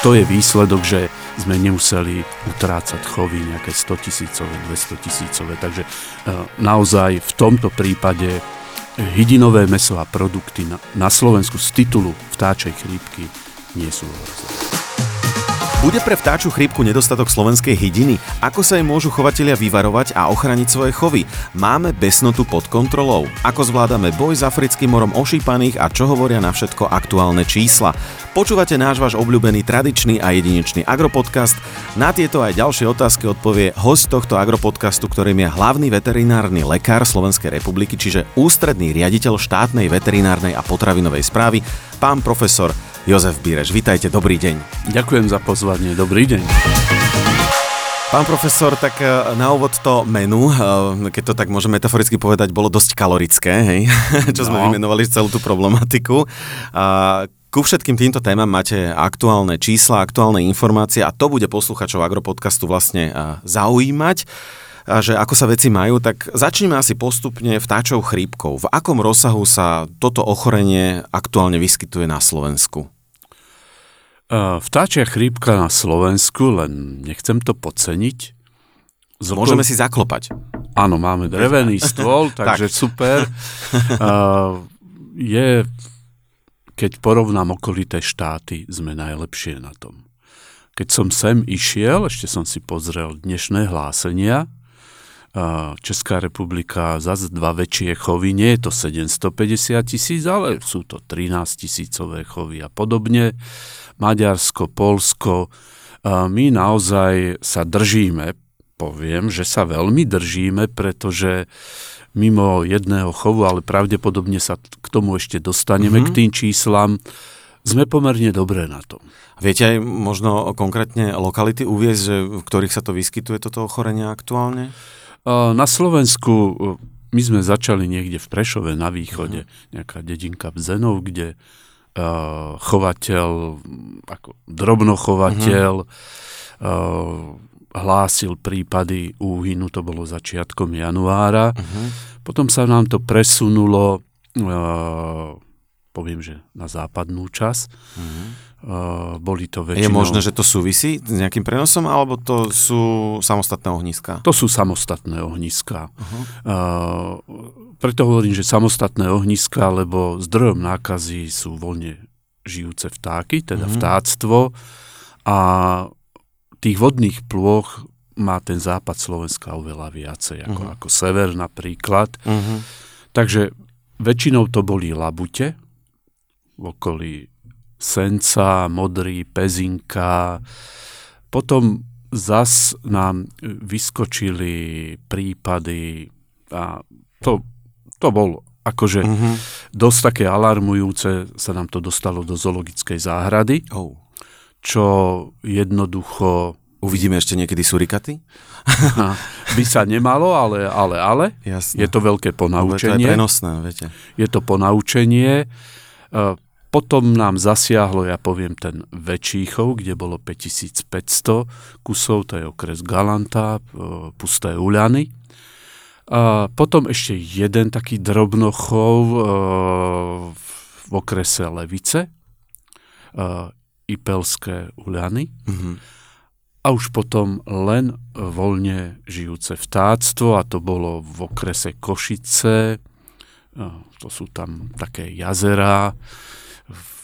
to je výsledok, že sme nemuseli utrácať chovy nejaké 100 tisícové, 200 tisícové. Takže naozaj v tomto prípade hydinové meso a produkty na, na Slovensku z titulu vtáčej chrípky nie sú ohrozené. Bude pre vtáču chrípku nedostatok slovenskej hydiny? Ako sa jej môžu chovatelia vyvarovať a ochraniť svoje chovy? Máme besnotu pod kontrolou? Ako zvládame boj s africkým morom ošípaných a čo hovoria na všetko aktuálne čísla? Počúvate náš váš obľúbený tradičný a jedinečný agropodcast. Na tieto aj ďalšie otázky odpovie host tohto agropodcastu, ktorým je hlavný veterinárny lekár Slovenskej republiky, čiže ústredný riaditeľ štátnej veterinárnej a potravinovej správy, pán profesor Jozef Bíreš. Vítajte, dobrý deň. Ďakujem za pozvanie, dobrý deň. Pán profesor, tak e, na úvod to menu, e, keď to tak môžeme metaforicky povedať, bolo dosť kalorické, hej? čo sme no. vymenovali celú tú problematiku. A ku všetkým týmto témam máte aktuálne čísla, aktuálne informácie a to bude posluchačov Agropodcastu vlastne e, zaujímať a že ako sa veci majú, tak začneme asi postupne vtáčou chrípkou. V akom rozsahu sa toto ochorenie aktuálne vyskytuje na Slovensku? Vtáčia chrípka na Slovensku, len nechcem to podceniť. Zrko... Môžeme si zaklopať. Áno, máme drevený stôl, takže tak. super. je, keď porovnám okolité štáty, sme najlepšie na tom. Keď som sem išiel, ešte som si pozrel dnešné hlásenia, Česká republika zase dva väčšie chovy, nie je to 750 tisíc, ale sú to 13 tisícové chovy a podobne. Maďarsko, Polsko, my naozaj sa držíme, poviem, že sa veľmi držíme, pretože mimo jedného chovu, ale pravdepodobne sa k tomu ešte dostaneme, mm-hmm. k tým číslam, sme pomerne dobré na tom. Viete aj možno konkrétne lokality uviezť, že v ktorých sa to vyskytuje, toto ochorenie aktuálne? Na Slovensku my sme začali niekde v Prešove na východe, uh-huh. nejaká dedinka Bzenov, kde uh, chovateľ, ako drobnochovateľ, uh-huh. uh, hlásil prípady úhynu, to bolo začiatkom januára. Uh-huh. Potom sa nám to presunulo, uh, poviem, že na západnú časť. Uh-huh Uh, boli to väčšinou... Je možné, že to súvisí s nejakým prenosom, alebo to sú samostatné ohniska? To sú samostatné ohniska. Uh-huh. Uh, preto hovorím, že samostatné ohniska, lebo zdrojom nákazy sú voľne žijúce vtáky, teda uh-huh. vtáctvo a tých vodných plôch má ten západ Slovenska oveľa viacej, ako, uh-huh. ako sever napríklad. Uh-huh. Takže väčšinou to boli labute v okolí senca, modrý, pezinka. Potom zas nám vyskočili prípady a to, to bol akože mm-hmm. dosť také alarmujúce, sa nám to dostalo do zoologickej záhrady, oh. čo jednoducho... Uvidíme ešte niekedy surikaty? by sa nemalo, ale, ale, ale. Jasne. Je to veľké ponaučenie. Ale to je prenosné, viete. Je to ponaučenie. Potom nám zasiahlo, ja poviem, ten Väčšíchov, kde bolo 5500 kusov, to je okres Galanta, e, Pusté Uľany. A potom ešte jeden taký drobnochov e, v okrese Levice, e, Ipelské Uľany. Mm-hmm. A už potom len voľne žijúce vtáctvo, a to bolo v okrese Košice, to sú tam také jazera,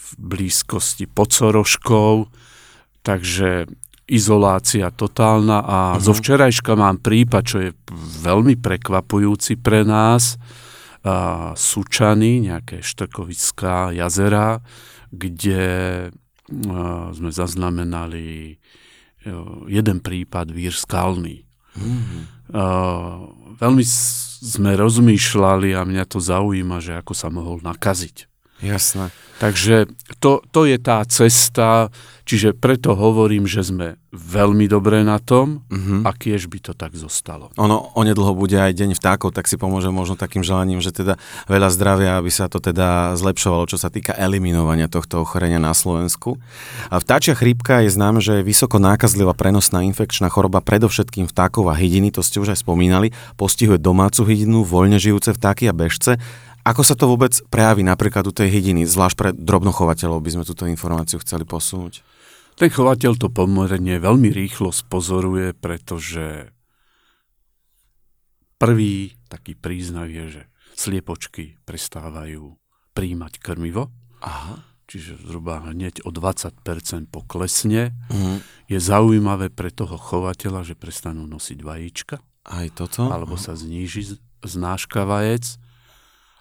v blízkosti pod Soroškou, takže izolácia totálna a uh-huh. zo včerajška mám prípad, čo je veľmi prekvapujúci pre nás, a Sučany, nejaké štrkovická jazera, kde a, sme zaznamenali jeden prípad vír skalný. Uh-huh. A, veľmi sme rozmýšľali a mňa to zaujíma, že ako sa mohol nakaziť. Jasné. Takže to, to je tá cesta, čiže preto hovorím, že sme veľmi dobré na tom uh-huh. a kiež by to tak zostalo. Ono onedlho bude aj deň vtákov, tak si pomôže možno takým želaním, že teda veľa zdravia, aby sa to teda zlepšovalo, čo sa týka eliminovania tohto ochorenia na Slovensku. A vtáčia chrípka je známe, že je vysoko nákazlivá prenosná infekčná choroba predovšetkým vtákov a hydiny, to ste už aj spomínali, postihuje domácu hydinu, voľne žijúce vtáky a bežce. Ako sa to vôbec prejaví napríklad u tej hydiny, zvlášť pre drobnochovateľov by sme túto informáciu chceli posunúť? Ten chovateľ to pomerne veľmi rýchlo spozoruje, pretože prvý taký príznak je, že sliepočky prestávajú príjmať krmivo. Aha. Čiže zhruba hneď o 20% poklesne. Mhm. Je zaujímavé pre toho chovateľa, že prestanú nosiť vajíčka, Aj toto? alebo sa zníži znáška vajec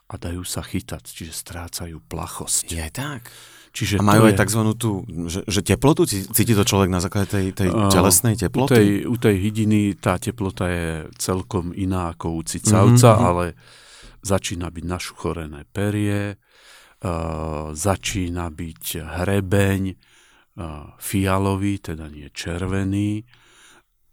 a dajú sa chytať, čiže strácajú plachosť. Je tak. Čiže A majú aj je, tzv. tú, že, že teplotu? Cí- Cíti to človek na základe tej, tej telesnej u teploty? tej, u tej hydiny tá teplota je celkom iná ako u cicavca, Mhm, mhm. ale začína byť našuchorené perie, uh, začína byť hrebeň, uh, fialový, teda nie červený,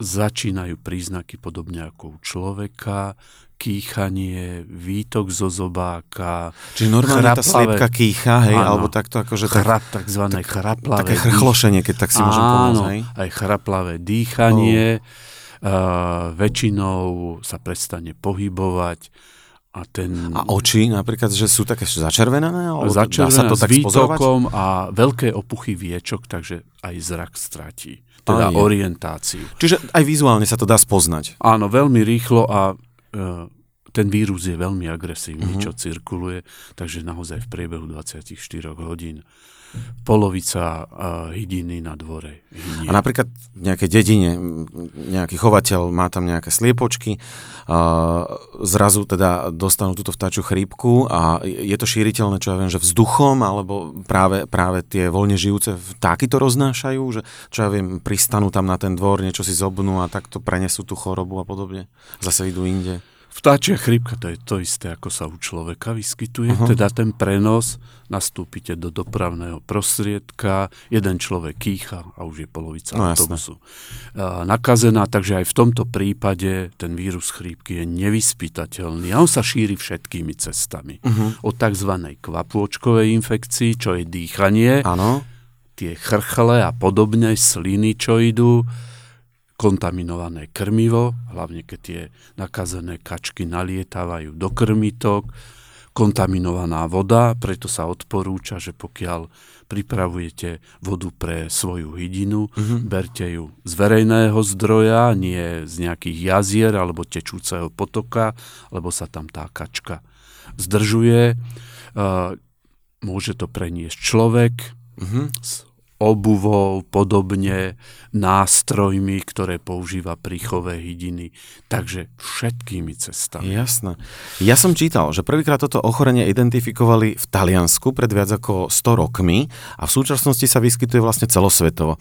začínajú príznaky podobne ako u človeka, kýchanie, výtok zo zobáka, Čiže normálne tá chraplavé- sliepka kýcha, hej, Áno. alebo takto akože tak, chrap, takzvané chraplavé také chrchlošenie, keď tak si môžem pomôcť, Áno, hej? aj chraplavé dýchanie, uh, väčšinou sa prestane pohybovať a ten A oči napríklad, že sú také začervenané? Alebo dá sa to s tak spozorovať? výtokom a veľké opuchy viečok, takže aj zrak stratí. Teda Aj orientáciu. Čiže aj vizuálne sa to dá spoznať. Áno, veľmi rýchlo a e, ten vírus je veľmi agresívny, Mhm. čo cirkuluje, takže naozaj v priebehu 24 hodín polovica hydiny na dvore hynie. A napríklad v nejakej dedine nejaký chovateľ má tam nejaké sliepočky, a zrazu teda dostanú túto vtáčiu chrípku a je to šíriteľné, čo ja viem, že vzduchom, alebo práve, práve tie voľne žijúce vtáky to roznášajú, že čo ja viem, pristanú tam na ten dvor, niečo si zobnú a takto prenesú tú chorobu a podobne. Zase idú inde. Vtáčia chrípka to je to isté, ako sa u človeka vyskytuje. Aha. Teda ten prenos, nastúpite do dopravného prostriedka, jeden človek kýcha a už je polovica No, jasné. autobusu a, nakazená, takže aj v tomto prípade ten vírus chrípky je nevyspytateľný a on sa šíri všetkými cestami. Uh-huh. Od tzv. kvapôčkovej infekcii, čo je dýchanie, Áno. tie chrchle a podobne, sliny, čo idú, kontaminované krmivo, hlavne keď tie nakazené kačky nalietávajú do krmitok, kontaminovaná voda, preto sa odporúča, že pokiaľ pripravujete vodu pre svoju hydinu, Mhm. berte ju z verejného zdroja, nie z nejakých jazier alebo tečúceho potoka, lebo sa tam tá kačka zdržuje. Uh, môže to preniesť človek, Uh-huh. s obuvou, podobne, nástrojmi, ktoré používa pri chove hydiny. Takže všetkými cestami. Jasné. Ja som čítal, že prvýkrát toto ochorenie identifikovali v Taliansku pred viac ako 100 rokmi a v súčasnosti sa vyskytuje vlastne celosvetovo.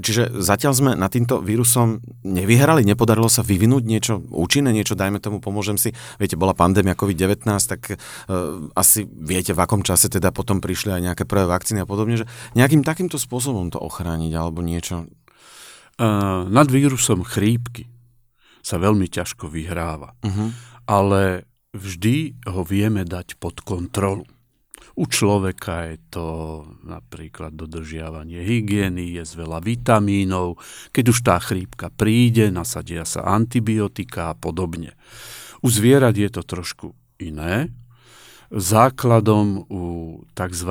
Čiže zatiaľ sme nad týmto vírusom nevyhrali, nepodarilo sa vyvinúť niečo účinné, niečo, dajme tomu, pomôžem si. Viete, bola pandémia COVID-19, tak uh, asi viete, v akom čase teda potom prišli aj nejaké prvé vakcíny a podobne, že nejakým takýmto spôsobom to ochrániť alebo niečo. Uh, nad vírusom chrípky sa veľmi ťažko vyhráva, Uh-huh. ale vždy ho vieme dať pod kontrolu. U človeka je to napríklad dodržiavanie hygieny, je veľa vitamínov, keď už tá chrípka príde, nasadia sa antibiotika a podobne. U zvierat je to trošku iné. Základom u tzv.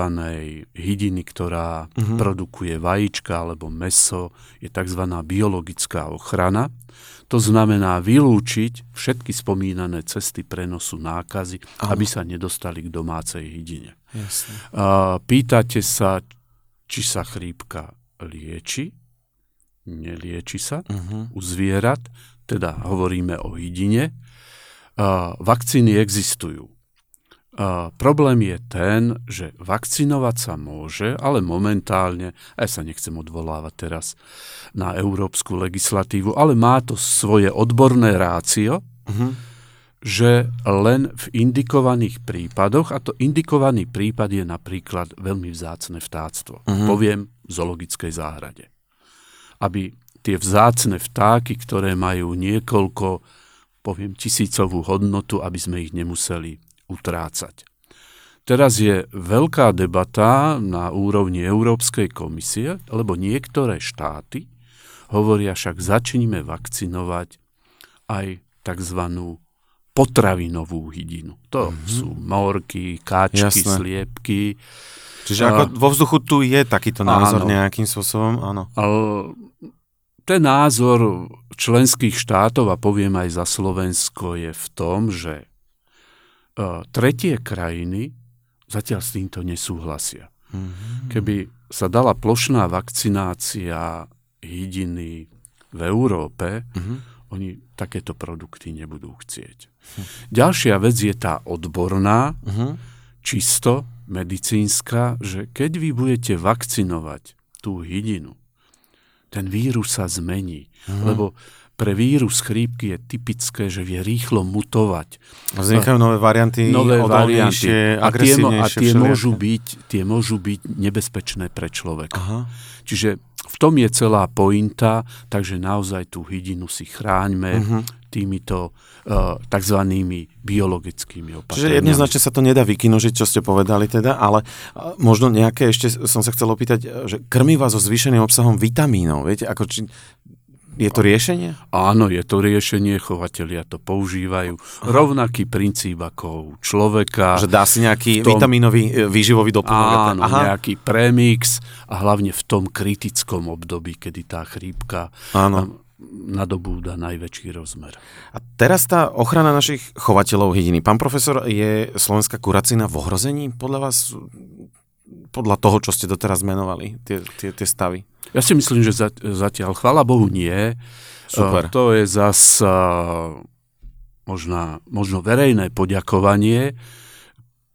hydiny, ktorá Mhm. produkuje vajíčka alebo meso, je tzv. biologická ochrana. To znamená vylúčiť všetky spomínané cesty prenosu nákazy, Áno. aby sa nedostali k domácej hydine. Jasné. A pýtate sa, či sa chrípka lieči. Nelieči sa Uh-huh. u zvierat, teda hovoríme o hydine. Vakcíny existujú. A problém je ten, že vakcinovať sa môže, ale momentálne, ja sa nechcem odvolávať teraz na európsku legislatívu, ale má to svoje odborné rácio, Uh-huh. že len v indikovaných prípadoch, a to indikovaný prípad je napríklad veľmi vzácne vtáctvo. Mhm. Poviem v zoologickej záhrade. Aby tie vzácne vtáky, ktoré majú niekoľko, poviem, tisícovú hodnotu, aby sme ich nemuseli utrácať. Teraz je veľká debata na úrovni Európskej komisie, lebo niektoré štáty hovoria však začnime vakcinovať aj tzv. potravinovú hydinu. To mm-hmm. sú morky, káčky, Jasné. sliepky. Čiže ako vo vzduchu tu je takýto názor áno. nejakým spôsobom? Áno. Ten názor členských štátov, a poviem aj za Slovensko, je v tom, že tretie krajiny zatiaľ s týmto nesúhlasia. Mm-hmm. Keby sa dala plošná vakcinácia hydiny v Európe, mm-hmm. oni takéto produkty nebudú chcieť. Mm-hmm. Ďalšia vec je tá odborná, mm-hmm. čisto medicínska, že keď vy budete vakcinovať tú hydinu, ten vírus sa zmení. Mm-hmm. Lebo pre vírus chrípky je typické, že vie rýchlo mutovať. A vznikajú nové varianty, nové varianty. A tie, a tie, môžu byť, tie môžu byť nebezpečné pre človeka. Aha. Čiže v tom je celá pointa, takže naozaj tú hydinu si chráňme uh-huh. týmito uh, tzv. biologickými opatreniami. Čiže jednoznačne sa to nedá vykinožiť, čo ste povedali teda, ale uh, možno nejaké, ešte som sa chcel opýtať, že krmiva so zvýšeným obsahom vitamínov, viete, ako či, je to riešenie? Áno, je to riešenie, chovatelia to používajú. Aha. Rovnaký princíp ako u človeka. Že dá si nejaký tom, vitamínový e, výživový doplnok. Áno, Aha. nejaký premix a hlavne v tom kritickom období, kedy tá chrípka áno. nadobúda najväčší rozmer. A teraz tá ochrana našich chovateľov hydiny. Pán profesor, je slovenská kuracina v ohrození podľa vás? Podľa toho, čo ste doteraz menovali, tie, tie, tie stavy? Ja si myslím, že zatiaľ, chvála Bohu, nie. Super. To je zas možno, možno verejné poďakovanie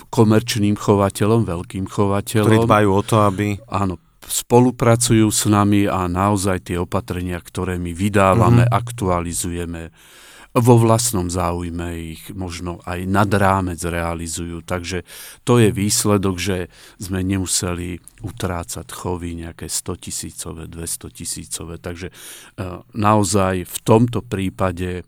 komerčným chovateľom, veľkým chovateľom. Ktorí dbajú o to, aby... Áno, spolupracujú s nami a naozaj tie opatrenia, ktoré my vydávame, mm-hmm. aktualizujeme, vo vlastnom záujme ich možno aj nad rámec realizujú. Takže to je výsledok, že sme nemuseli utrácať chovy nejaké 100 tisícové, 200 tisícové. Takže e, naozaj v tomto prípade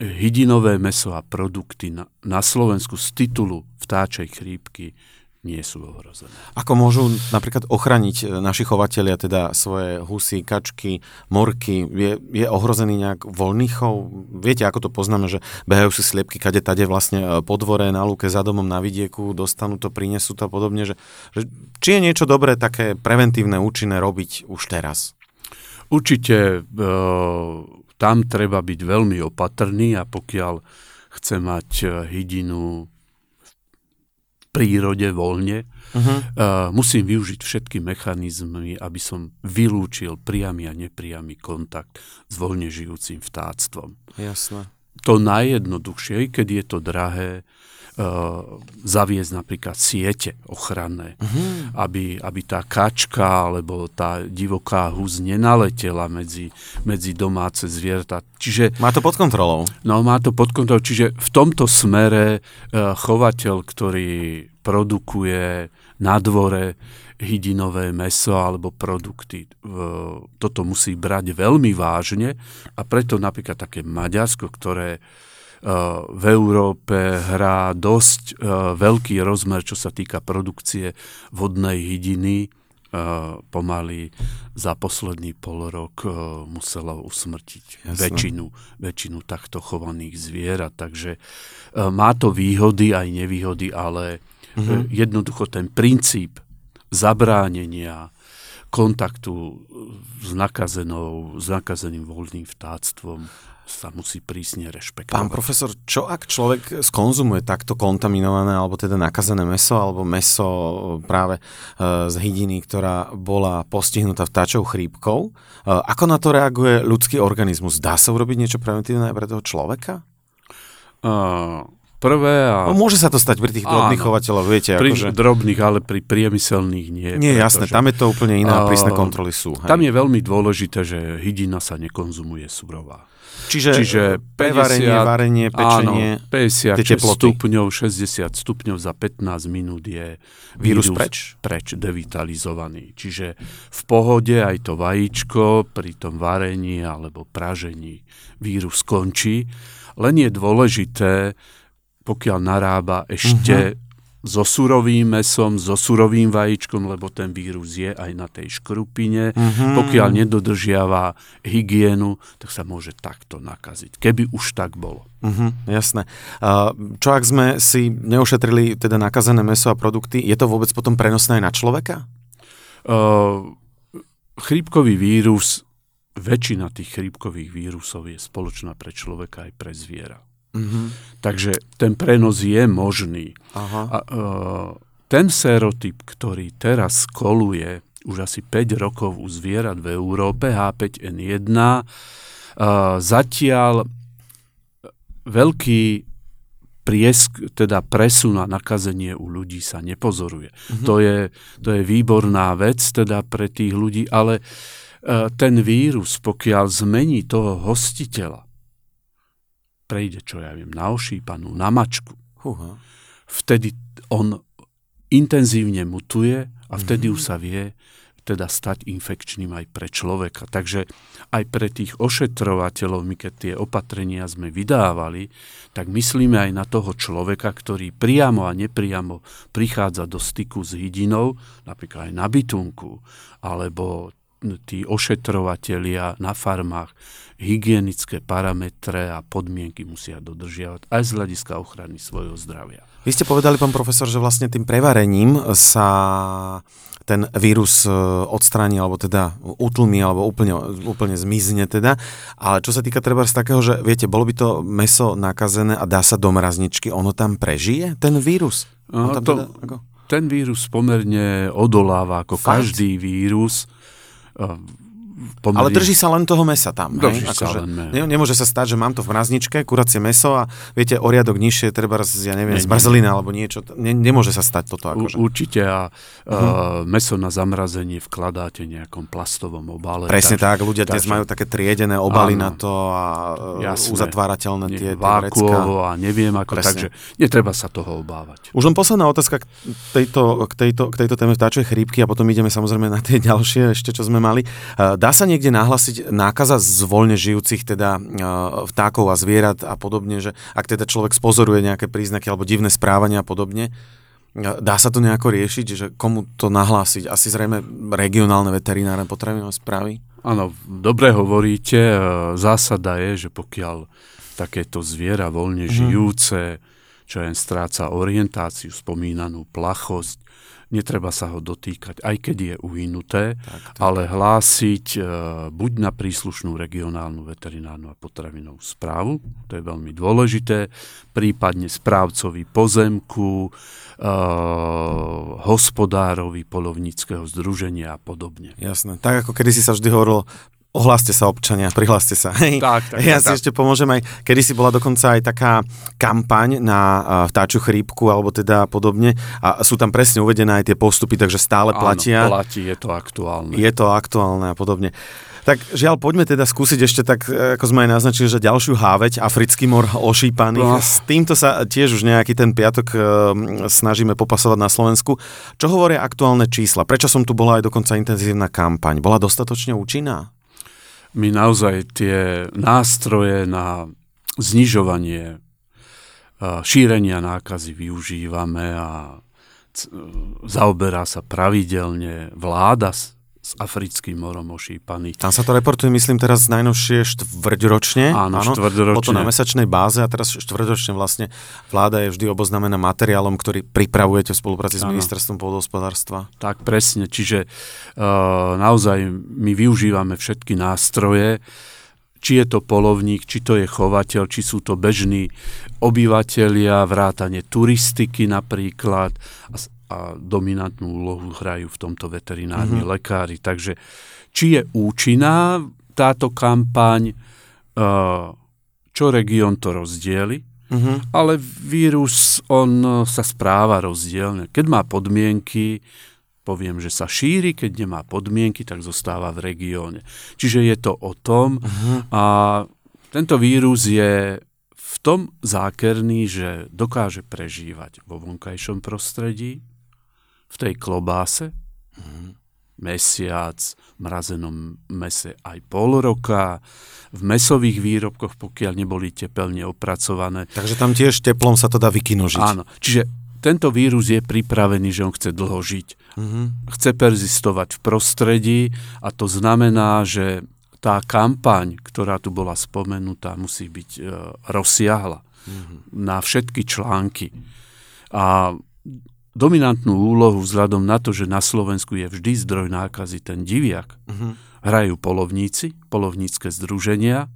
hydinové meso a produkty na, na Slovensku z titulu vtáčej chrípky nie sú ohrozené. Ako môžu napríklad ochraniť e, naši chovateľia teda svoje husy, kačky, morky? Je, je ohrozený nejak voľný chov? Viete, ako to poznáme, že behajú si sliepky kade tade vlastne e, po dvore, na lúke, za domom, na vidieku, dostanú to, prinesú to a podobne. Že, že, či je niečo dobré také preventívne, účinné robiť už teraz? Určite e, tam treba byť veľmi opatrný a pokiaľ chce mať e, hydinu prírode voľne. Uh-huh. Uh, musím využiť všetky mechanizmy, aby som vylúčil priamy a nepriamy kontakt s voľne žijúcim vtáctvom. Jasné. To najjednoduchšie, keď je to drahé, zaviesť napríklad siete ochranné, uh-huh. aby, aby tá kačka alebo tá divoká hus nenaletela medzi, medzi domáce zvieratá. Čiže, má to pod kontrolou. No, má to pod kontrolou. Čiže v tomto smere uh, chovateľ, ktorý produkuje na dvore hydinové meso alebo produkty. Toto musí brať veľmi vážne a preto napríklad také Maďarsko, ktoré e, v Európe hrá dosť e, veľký rozmer, čo sa týka produkcie vodnej hydiny, e, pomaly za posledný pol rok muselo usmrtiť väčšinu, väčšinu takto chovaných zvierat. Takže má to výhody aj nevýhody, ale Mm-hmm. Jednoducho ten princíp zabránenia kontaktu s nakazenou, s nakazeným voľným vtáctvom sa musí prísne rešpektovať. Pán profesor, čo ak človek skonzumuje takto kontaminované alebo teda nakazené meso alebo meso práve e, z hydiny, ktorá bola postihnutá vtáčou chrípkou, e, ako na to reaguje ľudský organizmus? Dá sa urobiť niečo preventívne aj pre toho človeka? Uh, prvé. A... No, môže sa to stať pri tých drobných Áno, chovateľoch, viete. Pri akože... drobných, ale pri priemyselných nie. Nie, jasné, tam je to úplne iná, prísne kontroly sú. Hej. Tam je veľmi dôležité, že hydina sa nekonzumuje surová. Čiže, Čiže 50, prevarenie, varenie, pečenie, áno, 56 stupňov, 60 stupňov za 15 minút je vírus, vírus preč? preč, devitalizovaný. Čiže v pohode aj to vajíčko pri tom varení alebo pražení vírus končí. Len je dôležité, pokiaľ narába ešte uh-huh. so surovým mesom, so surovým vajíčkom, lebo ten vírus je aj na tej škrupine. Mm-hmm. Pokiaľ nedodržiava hygienu, tak sa môže takto nakaziť. Keby už tak bolo. Mm-hmm, jasné. Čo ak sme si neušetrili teda nakazené meso a produkty, je to vôbec potom prenosné na človeka? Uh, chrípkový vírus, väčšina tých chrípkových vírusov je spoločná pre človeka aj pre zviera. Mm-hmm. Takže ten prenos je možný. Aha. A, uh, ten serotyp, ktorý teraz koluje už asi 5 rokov u zvierat v Európe, H5N1, uh, zatiaľ veľký priesk, teda presun a nakazenie u ľudí sa nepozoruje. Mm-hmm. To, je, to je výborná vec teda pre tých ľudí, ale uh, ten vírus, pokiaľ zmení toho hostiteľa, prejde, čo ja viem, na ošípanú, na mačku, uh-huh. vtedy on intenzívne mutuje a vtedy uh-huh. už sa vie teda stať infekčným aj pre človeka. Takže aj pre tých ošetrovateľov, my keď tie opatrenia sme vydávali, tak myslíme aj na toho človeka, ktorý priamo a nepriamo prichádza do styku s hydinou, napríklad aj na bytunku, alebo tí ošetrovatelia na farmách hygienické parametre a podmienky musia dodržiavať aj z hľadiska ochrany svojho zdravia. Vy ste povedali, pán profesor, že vlastne tým prevarením sa ten vírus e, odstráni, alebo teda utlmi, alebo úplne, úplne zmizne teda. Ale čo sa týka treba z takého, že viete, bolo by to meso nakazené a dá sa do mrazničky, ono tam prežije, ten vírus? No, tam to, teda, ako? Ten vírus pomerne odoláva ako Fakt? každý vírus um, pomerne... Ale drží sa len toho mesa tam. Drží hej? sa akože len ne, Nemôže sa stať, že mám to v mrazničke, kuracie meso a viete, oriadok nižšie, treba, ja neviem, ne, zmrzlina alebo niečo. Ne, nemôže sa stať toto. Akože. U, určite a uh-huh. uh, meso na zamrazenie vkladáte nejakom plastovom obale. Presne tak, tak ľudia dnes majú také triedené obaly áno, na to a uh, jasné, uzatvárateľné tie, tie a neviem ako, Presne. takže netreba sa toho obávať. Už len posledná otázka k tejto, k tejto, k tejto téme vtáčej chrípky a potom ideme samozrejme na tie ďalšie ešte, čo sme mali. Uh, dá sa niekde nahlasiť nákaza z voľne žijúcich teda e, vtákov a zvierat a podobne, že ak teda človek spozoruje nejaké príznaky alebo divné správania a podobne, e, Dá sa to nejako riešiť, že komu to nahlásiť? Asi zrejme regionálne veterinárne potravinové správy? Áno, dobre hovoríte. E, zásada je, že pokiaľ takéto zviera voľne mhm. žijúce, čo jen stráca orientáciu, spomínanú plachosť, netreba sa ho dotýkať, aj keď je uhynuté, tak, tak. ale hlásiť e, buď na príslušnú regionálnu veterinárnu a potravinovú správu, to je veľmi dôležité, prípadne správcovi pozemku, e, hospodárovi polovníckého združenia a podobne. Jasné. Tak ako kedy si sa vždy hovorilo, Ohláste sa občania, prihláste sa. Hej. Tak, tak, ja tak, si tak. ešte pomôžem aj, kedy si bola dokonca aj taká kampaň na vtáču chrípku alebo teda podobne a sú tam presne uvedené aj tie postupy, takže stále Áno, platia. platí, je to aktuálne. Je to aktuálne a podobne. Tak žiaľ, poďme teda skúsiť ešte tak, ako sme aj naznačili, že ďalšiu háveť, africký mor ošípaný. No. S týmto sa tiež už nejaký ten piatok e, snažíme popasovať na Slovensku. Čo hovoria aktuálne čísla? Prečo som tu bola aj dokonca intenzívna kampaň? Bola dostatočne účinná? My naozaj tie nástroje na znižovanie šírenia nákazy využívame a zaoberá sa pravidelne vláda africkým morom ošípaný. Tam sa to reportuje, myslím, teraz najnovšie štvrťročne. Áno, áno štvrťročne. to na mesačnej báze a teraz štvrťročne vlastne vláda je vždy oboznamená materiálom, ktorý pripravujete v spolupráci áno. s ministerstvom pôdohospodárstva. Tak presne, čiže uh, naozaj my využívame všetky nástroje, či je to polovník, či to je chovateľ, či sú to bežní obyvateľia, vrátane turistiky napríklad a dominantnú úlohu hrajú v tomto veterinárni mm-hmm. lekári. Takže či je účinná táto kampaň, uh, čo región to rozdieli, mm-hmm. ale vírus, on sa správa rozdielne. Keď má podmienky, poviem, že sa šíri, keď nemá podmienky, tak zostáva v regióne. Čiže je to o tom mm-hmm. a tento vírus je v tom zákerný, že dokáže prežívať vo vonkajšom prostredí, v tej klobáse, mm-hmm. mesiac, mrazenom mese aj pol roka, v mesových výrobkoch, pokiaľ neboli tepelne opracované. Takže tam tiež teplom sa to dá vykinožiť. Áno, čiže tento vírus je pripravený, že on chce dlho žiť. Mm-hmm. Chce persistovať v prostredí a to znamená, že tá kampaň, ktorá tu bola spomenutá, musí byť e, rozsiahla mm-hmm. na všetky články. A dominantnú úlohu vzhľadom na to, že na Slovensku je vždy zdroj nákazy ten diviak, mm-hmm. hrajú polovníci, polovnícke združenia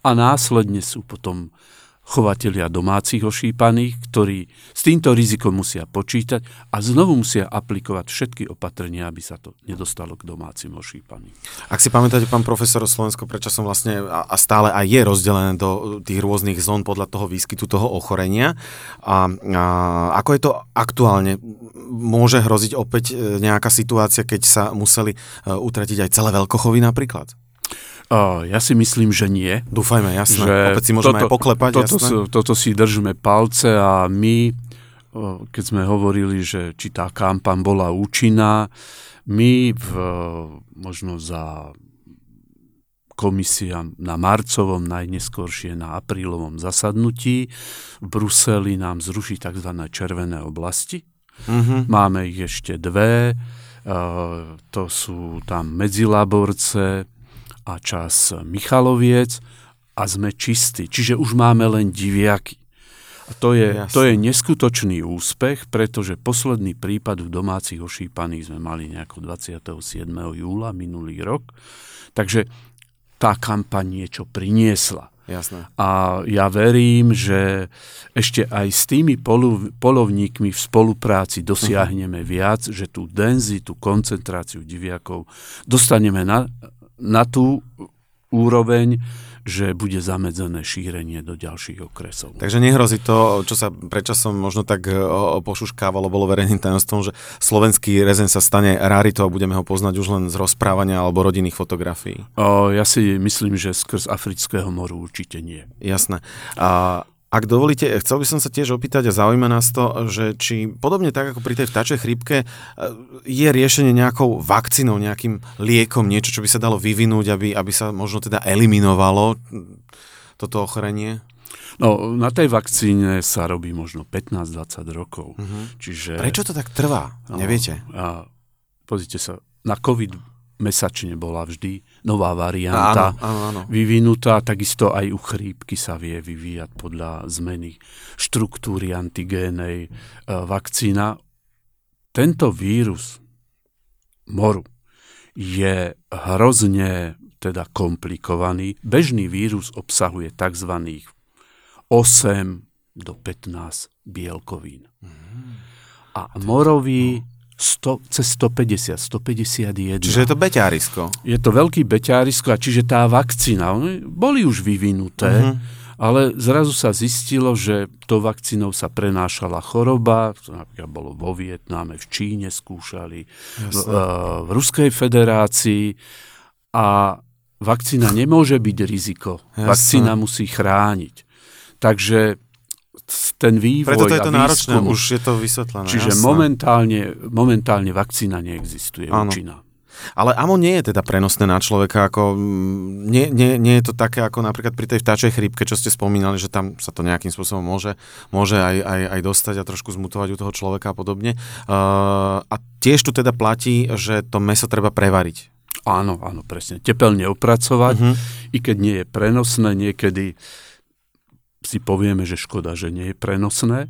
a následne sú potom chovatelia domácich ošípaných, ktorí s týmto rizikom musia počítať a znovu musia aplikovať všetky opatrenia, aby sa to nedostalo k domácim ošípaným. Ak si pamätáte, pán profesor, Slovensko prečo som vlastne a stále aj je rozdelené do tých rôznych zón podľa toho výskytu toho ochorenia. A, a ako je to aktuálne? Môže hroziť opäť e, nejaká situácia, keď sa museli e, utratiť aj celé veľkochovy napríklad? Uh, ja si myslím, že nie. Dúfajme, jasné. Že Opäť si môžeme toto, aj poklepať, toto, jasné. toto si držme palce a my, keď sme hovorili, že či tá kampan bola účinná, my v, možno za komisia na marcovom, najneskoršie na aprílovom zasadnutí v Bruseli nám zruší tzv. červené oblasti. Mm-hmm. Máme ich ešte dve, uh, to sú tam Medzilaborce, a čas Michaloviec a sme čistí. Čiže už máme len diviaky. A to je, to je neskutočný úspech, pretože posledný prípad v domácich ošípaných sme mali nejako 27. júla minulý rok. Takže tá kampaň niečo priniesla. Jasné. A ja verím, že ešte aj s tými polu, polovníkmi v spolupráci dosiahneme uh-huh. viac, že tú denzitu, koncentráciu diviakov dostaneme na, na tú úroveň, že bude zamedzené šírenie do ďalších okresov. Takže nehrozí to, čo sa predčasom možno tak e, pošuškávalo, bolo verejným tajomstvom, že slovenský rezen sa stane raritou a budeme ho poznať už len z rozprávania alebo rodinných fotografií. O, ja si myslím, že skrz Afrického moru určite nie. Jasné. A ak dovolíte, chcel by som sa tiež opýtať a zaujíma nás to, že či podobne tak ako pri tej vtačej chrípke e, je riešenie nejakou vakcínou, nejakým liekom, niečo, čo by sa dalo vyvinúť, aby, aby sa možno teda eliminovalo toto ochorenie? No, na tej vakcíne sa robí možno 15-20 rokov. Uh-huh. Čiže... Prečo to tak trvá? Neviete? A, pozrite sa, na COVID mesačne bola vždy nová varianta áno, áno, áno. vyvinutá, takisto aj u chrípky sa vie vyvíjať podľa zmeny štruktúry antigénej e, vakcína. Tento vírus moru je hrozne teda komplikovaný. Bežný vírus obsahuje tzv. 8 do 15 bielkovín. Mm. A morový 100, cez 150, 151. Čiže je to beťárisko. Je to veľký beťárisko a čiže tá vakcína, boli už vyvinuté, uh-huh. ale zrazu sa zistilo, že to vakcínou sa prenášala choroba, to napríklad bolo vo Vietname, v Číne skúšali, v, v Ruskej federácii a vakcína nemôže byť riziko. Jasne. Vakcína musí chrániť. Takže ten vývoj Preto to je to náročné, už je to vysvetlené. Čiže momentálne, momentálne vakcína neexistuje, ano. účinná. Ale amo nie je teda prenosné na človeka, ako mm, nie, nie, nie je to také ako napríklad pri tej vtáčej chrípke, čo ste spomínali, že tam sa to nejakým spôsobom môže, môže aj, aj, aj dostať a trošku zmutovať u toho človeka a podobne. Uh, a tiež tu teda platí, že to meso treba prevariť. Áno, áno, presne. Tepelne opracovať, uh-huh. i keď nie je prenosné, niekedy si povieme, že škoda, že nie je prenosné,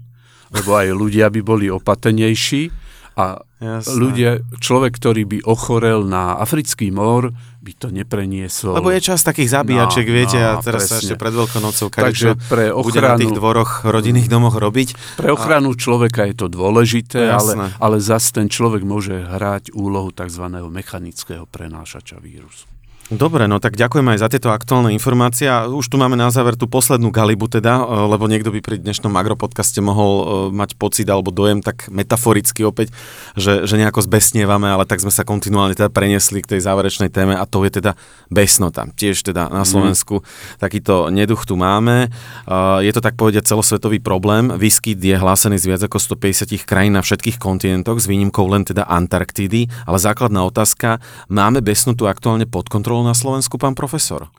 lebo aj ľudia by boli opatenejší a Jasné. ľudia, človek, ktorý by ochorel na africký mor, by to nepreniesol. Lebo je čas takých zabíjačiek, no, viete, no, a teraz presne. sa ešte pred Veľkonocou Takže pre ochranu, bude na tých dvoroch, rodinných domoch robiť. Pre ochranu a... človeka je to dôležité, no, ale, ale zase ten človek môže hrať úlohu tzv. mechanického prenášača vírusu. Dobre, no tak ďakujem aj za tieto aktuálne informácie. A už tu máme na záver tú poslednú galibu teda, e, lebo niekto by pri dnešnom agropodcaste mohol e, mať pocit alebo dojem tak metaforicky opäť, že, že nejako zbesnievame, ale tak sme sa kontinuálne teda preniesli k tej záverečnej téme a to je teda besnota. Tiež teda na mhm. Slovensku mm. takýto neduch tu máme. E, je to tak povedať celosvetový problém. Výskyt je hlásený z viac ako 150 krajín na všetkých kontinentoch, s výnimkou len teda Antarktídy, ale základná otázka, máme besnotu aktuálne pod kontrolou kontrolou na Slovensku, pán profesor?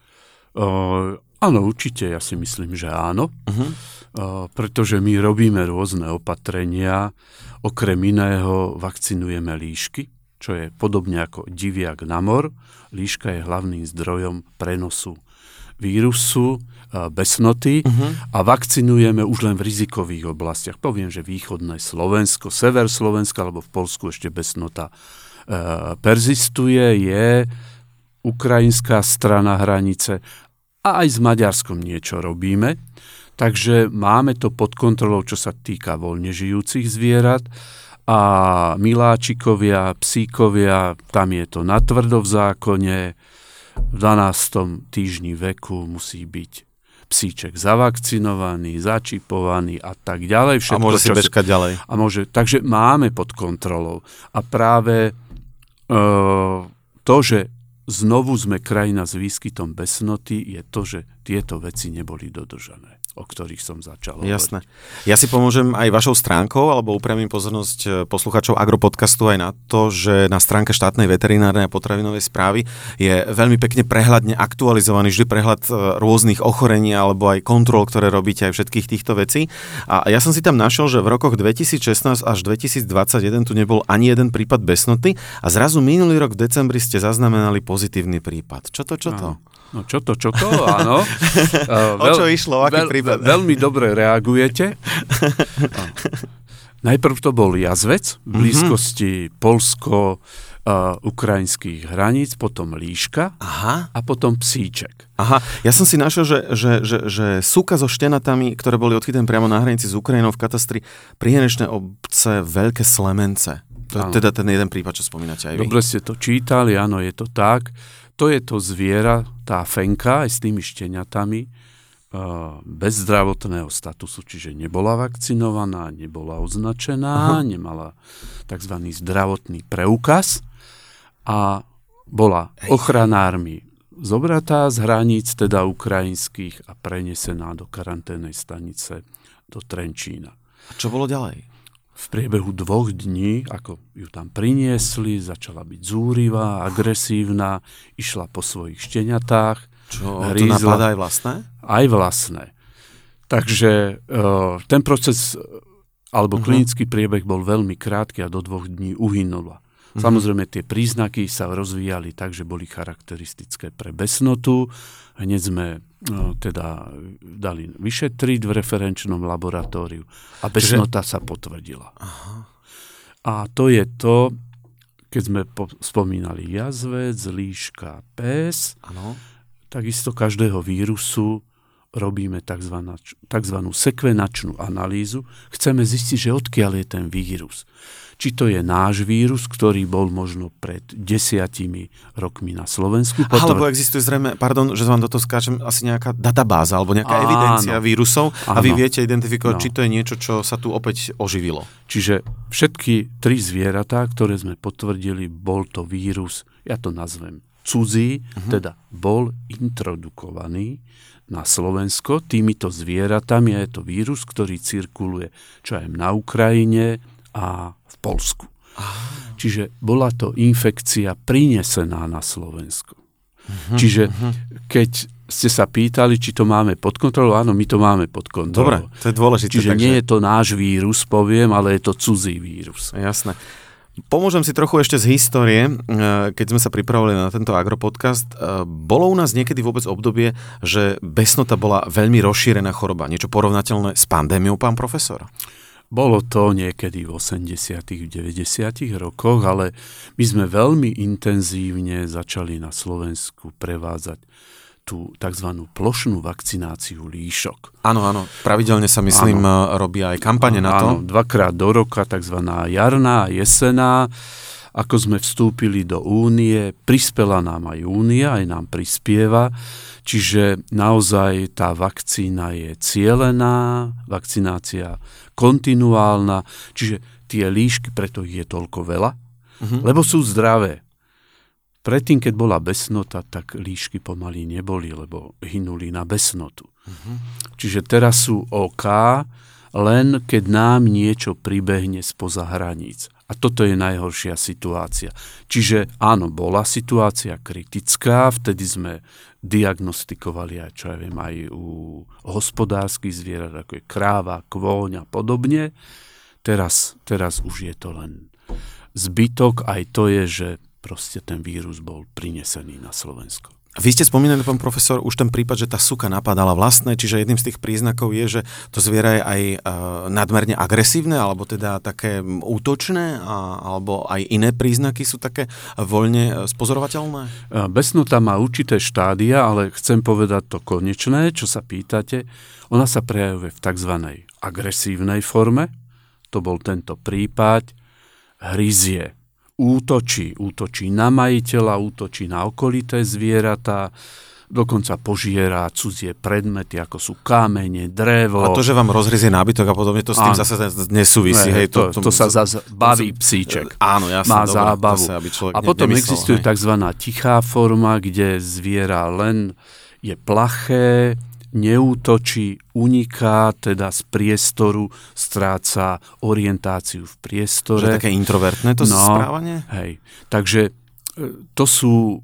Uh, áno, určite, ja si myslím, že áno. Uh-huh. pretože my robíme rôzne opatrenia. Okrem iného vakcinujeme líšky, čo je podobne ako diviak na mor. Líška je hlavným zdrojom prenosu vírusu besnoty uh-huh. a vakcinujeme už len v rizikových oblastiach. Poviem, že východné Slovensko, sever Slovenska, alebo v Polsku ešte besnota e, persistuje, je ukrajinská strana hranice a aj s Maďarskom niečo robíme. Takže máme to pod kontrolou, čo sa týka voľne žijúcich zvierat a miláčikovia, psíkovia, tam je to natvrdo v zákone, v 12. týždni veku musí byť psíček zavakcinovaný, začipovaný a tak ďalej. Všetko, a môže si bežkať ďalej. A môže, takže máme pod kontrolou. A práve e, to, že znovu sme krajina s výskytom besnoty, je to, že tieto veci neboli dodržané o ktorých som začal Jasné. Ja si pomôžem aj vašou stránkou, alebo upriamím pozornosť e, poslucháčov Agropodcastu aj na to, že na stránke štátnej veterinárnej a potravinovej správy je veľmi pekne prehľadne aktualizovaný vždy prehľad e, rôznych ochorení alebo aj kontrol, ktoré robíte aj všetkých týchto vecí. A ja som si tam našiel, že v rokoch 2016 až 2021 tu nebol ani jeden prípad besnoty a zrazu minulý rok v decembri ste zaznamenali pozitívny prípad. Čo to, čo to? No čo to, čo to, áno. o čo išlo, aký veľ, prípad? Veľmi dobre reagujete. Najprv to bol jazvec v mhm. blízkosti mm-hmm. Polsko, uh, ukrajinských hraníc, potom líška Aha. a potom psíček. Aha, ja som si našiel, že, že, že, že súka so štenatami, ktoré boli odchytené priamo na hranici s Ukrajinou v katastri, prihraničné obce Veľké Slemence. To je teda ten jeden prípad, čo spomínate aj vy. Dobre ste to čítali, áno, je to tak. To je to zviera, tá fenka aj s tými šteniatami, bez zdravotného statusu, čiže nebola vakcinovaná, nebola označená, Aha. nemala tzv. zdravotný preukaz a bola ochranármi zobratá z hraníc, teda ukrajinských, a prenesená do karanténnej stanice do Trenčína. A čo bolo ďalej? V priebehu dvoch dní, ako ju tam priniesli, začala byť zúrivá, agresívna, išla po svojich šteniatách. Čo, hrízla, to napadá aj vlastné? Aj vlastné. Takže uh, ten proces alebo uh-huh. klinický priebeh bol veľmi krátky a do dvoch dní uhynula. Uh-huh. Samozrejme, tie príznaky sa rozvíjali tak, že boli charakteristické pre besnotu. Hneď sme teda dali vyšetriť v referenčnom laboratóriu a besnota Čiže... sa potvrdila. Aha. A to je to, keď sme po, spomínali jazvec, líška, pes, ano. takisto každého vírusu robíme tzv. tzv. sekvenačnú analýzu. Chceme zistiť, že odkiaľ je ten vírus či to je náš vírus, ktorý bol možno pred desiatimi rokmi na Slovensku. Potom... Alebo existuje zrejme, pardon, že vám do toho skáčem, asi nejaká databáza alebo nejaká áno, evidencia vírusov áno, a vy viete identifikovať, no. či to je niečo, čo sa tu opäť oživilo. Čiže všetky tri zvieratá, ktoré sme potvrdili, bol to vírus, ja to nazvem cudzí, uh-huh. teda bol introdukovaný na Slovensko týmito zvieratami a je to vírus, ktorý cirkuluje čo aj na Ukrajine, a v Polsku. Čiže bola to infekcia prinesená na Slovensko. Uh-huh, Čiže uh-huh. keď ste sa pýtali, či to máme pod kontrolou, áno, my to máme pod kontrolou. Dobre, to je dôležité. Čiže takže... nie je to náš vírus, poviem, ale je to cudzí vírus. Jasné. Pomôžem si trochu ešte z histórie, e, keď sme sa pripravili na tento agropodcast. E, bolo u nás niekedy vôbec obdobie, že besnota bola veľmi rozšírená choroba, niečo porovnateľné s pandémiou, pán profesor? Bolo to niekedy v 80. 90. rokoch, ale my sme veľmi intenzívne začali na Slovensku prevádzať tú tzv. plošnú vakcináciu líšok. Áno, áno, pravidelne sa myslím áno. robí aj kampane na to. Áno, dvakrát do roka, tzv. jarná a jesená. Ako sme vstúpili do únie, prispela nám aj únia, aj nám prispieva Čiže naozaj tá vakcína je cielená, vakcinácia kontinuálna, čiže tie líšky, preto ich je toľko veľa, uh-huh. lebo sú zdravé. Predtým, keď bola besnota, tak líšky pomaly neboli, lebo hynuli na besnotu. Uh-huh. Čiže teraz sú OK, len keď nám niečo pribehne spoza hraníc. A toto je najhoršia situácia. Čiže áno, bola situácia kritická, vtedy sme diagnostikovali aj, čo ja viem, aj u hospodárskych zvierat, ako je kráva, kvôň a podobne. Teraz, teraz už je to len zbytok, aj to je, že proste ten vírus bol prinesený na Slovensko. Vy ste spomínali, pán profesor, už ten prípad, že tá suka napadala vlastné, čiže jedným z tých príznakov je, že to zviera je aj uh, nadmerne agresívne, alebo teda také útočné, a, alebo aj iné príznaky sú také voľne e, spozorovateľné? E, Besnota má určité štádia, ale chcem povedať to konečné, čo sa pýtate. Ona sa prejavuje v tzv. agresívnej forme, to bol tento prípad, hryzie útočí. Útočí na majiteľa, útočí na okolité zvieratá, dokonca požiera cudzie predmety, ako sú kamene, drevo. A to, že vám rozhryzie nábytok a podobne, to s tým áno. zase nesúvisí. Ne, hej, to, to, to, to sa zase baví psíček. Áno, jasne, Má dobre, zábavu. Zase, aby a potom nemyslel, existuje hej. tzv. tichá forma, kde zviera len je plaché, neútočí, uniká teda z priestoru, stráca orientáciu v priestore. Že také introvertné to no, správanie? Hej, takže e, to sú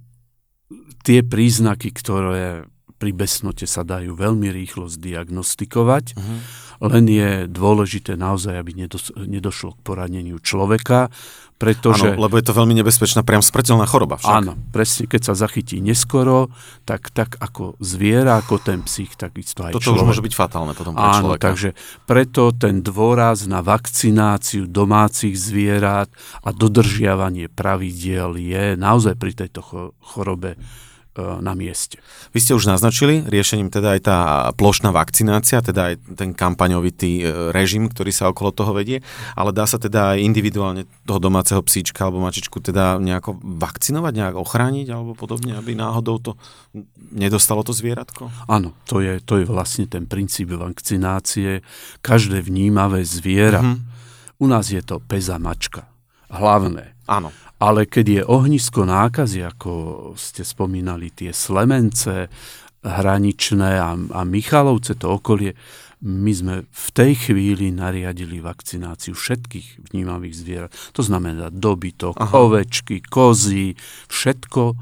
tie príznaky, ktoré pri besnote sa dajú veľmi rýchlo zdiagnostikovať, uh-huh. Len je dôležité naozaj, aby nedošlo k poraneniu človeka, pretože... Áno, lebo je to veľmi nebezpečná, priam smrteľná choroba však. Áno, presne, keď sa zachytí neskoro, tak, tak ako zviera, ako ten psích, tak isto aj Toto človek. už môže byť fatálne potom pre Áno, človeka. takže preto ten dôraz na vakcináciu domácich zvierat a dodržiavanie pravidiel je naozaj pri tejto chorobe na mieste. Vy ste už naznačili riešením teda aj tá plošná vakcinácia, teda aj ten kampaňovitý e, režim, ktorý sa okolo toho vedie, ale dá sa teda aj individuálne toho domáceho psíčka alebo mačičku teda nejako vakcinovať, nejak ochrániť alebo podobne, aby náhodou to nedostalo to zvieratko? Áno, to je, to je vlastne ten princíp vakcinácie. Každé vnímavé zviera, mm-hmm. u nás je to peza mačka, hlavné. Áno. Ale keď je ohnisko nákazy, ako ste spomínali, tie Slemence, hraničné a, a Michalovce, to okolie, my sme v tej chvíli nariadili vakcináciu všetkých vnímavých zvierat. To znamená dobytok, Aha. ovečky, kozy, všetko,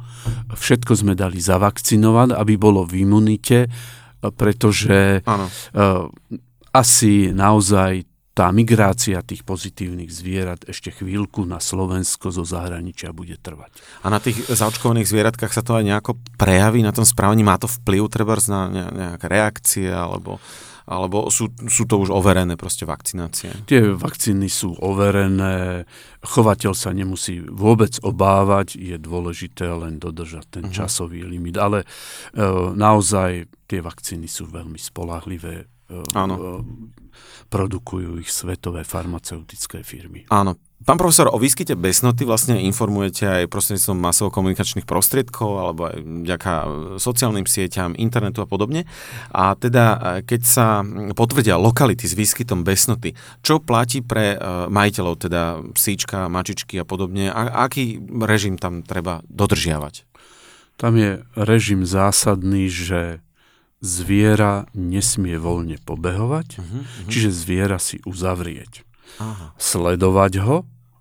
všetko sme dali zavakcinovať, aby bolo v imunite, pretože uh, asi naozaj tá migrácia tých pozitívnych zvierat ešte chvíľku na Slovensko zo zahraničia bude trvať. A na tých zaočkovaných zvieratkách sa to aj nejako prejaví na tom správaní? Má to vplyv treba na nejaké reakcie alebo alebo sú, sú to už overené proste vakcinácie? Tie vakcíny sú overené, chovateľ sa nemusí vôbec obávať, je dôležité len dodržať ten uh-huh. časový limit, ale e, naozaj tie vakcíny sú veľmi spolahlivé. E, Áno. E, produkujú ich svetové farmaceutické firmy. Áno. Pán profesor, o výskyte besnoty vlastne informujete aj prostredníctvom masovo-komunikačných prostriedkov alebo aj vďaka sociálnym sieťam, internetu a podobne. A teda, keď sa potvrdia lokality s výskytom besnoty, čo platí pre majiteľov, teda psíčka, mačičky a podobne, a aký režim tam treba dodržiavať? Tam je režim zásadný, že zviera nesmie voľne pobehovať, uh-huh, uh-huh. čiže zviera si uzavrieť. Aha. Sledovať ho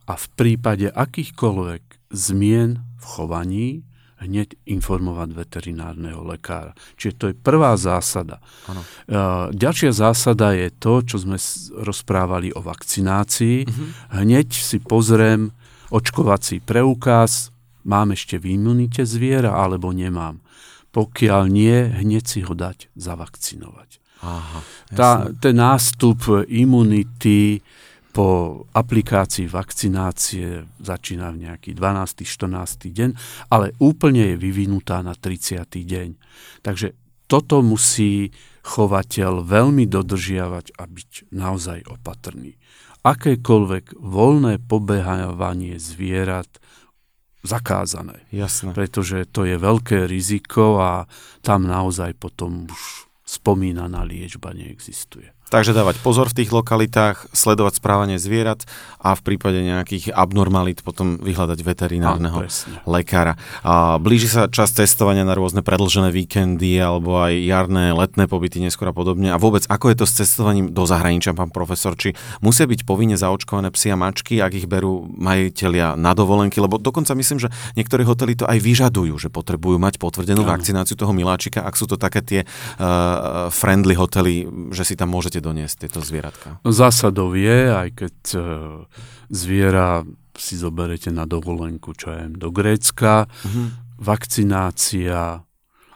a v prípade akýchkoľvek zmien v chovaní hneď informovať veterinárneho lekára. Čiže to je prvá zásada. Ano. Ďalšia zásada je to, čo sme rozprávali o vakcinácii. Uh-huh. Hneď si pozriem očkovací preukaz, mám ešte v imunite zviera alebo nemám. Pokiaľ nie, hneď si ho dať zavakcinovať. Aha, Tá, ten nástup imunity po aplikácii vakcinácie začína v nejaký 12. 14. deň, ale úplne je vyvinutá na 30. deň. Takže toto musí chovateľ veľmi dodržiavať a byť naozaj opatrný. Akékoľvek voľné pobehávanie zvierat zakázané. Jasné. Pretože to je veľké riziko a tam naozaj potom už spomínaná liečba neexistuje. Takže dávať pozor v tých lokalitách, sledovať správanie zvierat a v prípade nejakých abnormalít potom vyhľadať veterinárneho Áno, lekára. A blíži sa čas testovania na rôzne predlžené víkendy alebo aj jarné, letné pobyty neskôr a podobne. A vôbec, ako je to s cestovaním do zahraničia, pán profesor? Či musia byť povinne zaočkované psi a mačky, ak ich berú majiteľia na dovolenky? Lebo dokonca myslím, že niektorí hotely to aj vyžadujú, že potrebujú mať potvrdenú ano. vakcináciu toho miláčika, ak sú to také tie uh, friendly hotely, že si tam môžete doniesť tieto zvieratka. Zásadou je, aj keď uh, zviera si zoberete na dovolenku, čo je do Grécka, uh-huh. vakcinácia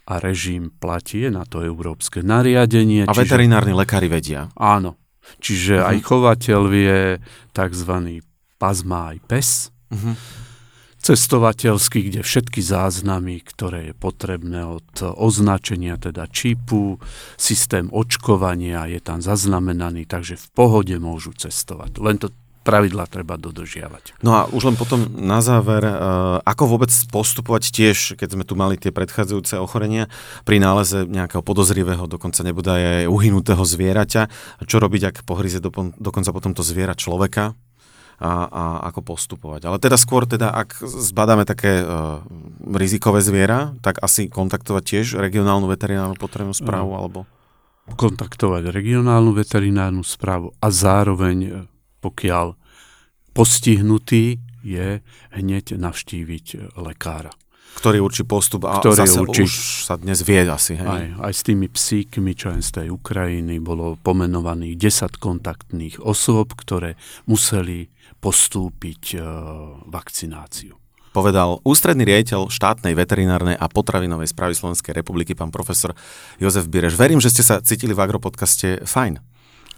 a režim platí, je na to európske nariadenie. A čiže... veterinárni lekári vedia. Áno. Čiže uh-huh. aj chovateľ vie tzv. pazma aj pes. Uh-huh cestovateľský, kde všetky záznamy, ktoré je potrebné od označenia, teda čipu, systém očkovania je tam zaznamenaný, takže v pohode môžu cestovať. Len to pravidla treba dodržiavať. No a už len potom na záver, eh, ako vôbec postupovať tiež, keď sme tu mali tie predchádzajúce ochorenia, pri náleze nejakého podozrivého, dokonca nebude aj uhynutého zvieraťa, čo robiť, ak pohryze dokonca potom to zviera človeka, a, a ako postupovať. Ale teda skôr, teda, ak zbadáme také uh, rizikové zviera, tak asi kontaktovať tiež regionálnu veterinárnu potrebnú správu, alebo? Kontaktovať regionálnu veterinárnu správu a zároveň, e, pokiaľ postihnutý je, hneď navštíviť e, lekára. Ktorý určí postup a ktorý zase určí, už sa dnes vie asi. Hej? Aj, aj s tými psíkmi, čo z tej Ukrajiny, bolo pomenovaných 10 kontaktných osôb, ktoré museli postúpiť e, vakcináciu. Povedal ústredný riaditeľ štátnej veterinárnej a potravinovej správy Slovenskej republiky, pán profesor Jozef Bireš. Verím, že ste sa cítili v Agropodcaste fajn.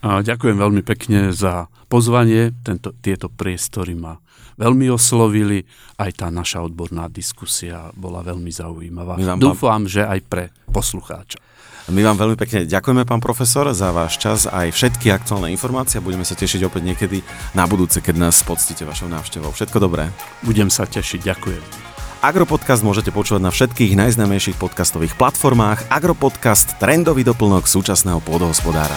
A ďakujem veľmi pekne za pozvanie. Tento, tieto priestory ma veľmi oslovili. Aj tá naša odborná diskusia bola veľmi zaujímavá. Dúfam, pán... že aj pre poslucháča. My vám veľmi pekne ďakujeme, pán profesor, za váš čas aj všetky aktuálne informácie. Budeme sa tešiť opäť niekedy na budúce, keď nás poctíte vašou návštevou. Všetko dobré. Budem sa tešiť, ďakujem. Agropodcast môžete počúvať na všetkých najznámejších podcastových platformách. Agropodcast, trendový doplnok súčasného pôdohospodára.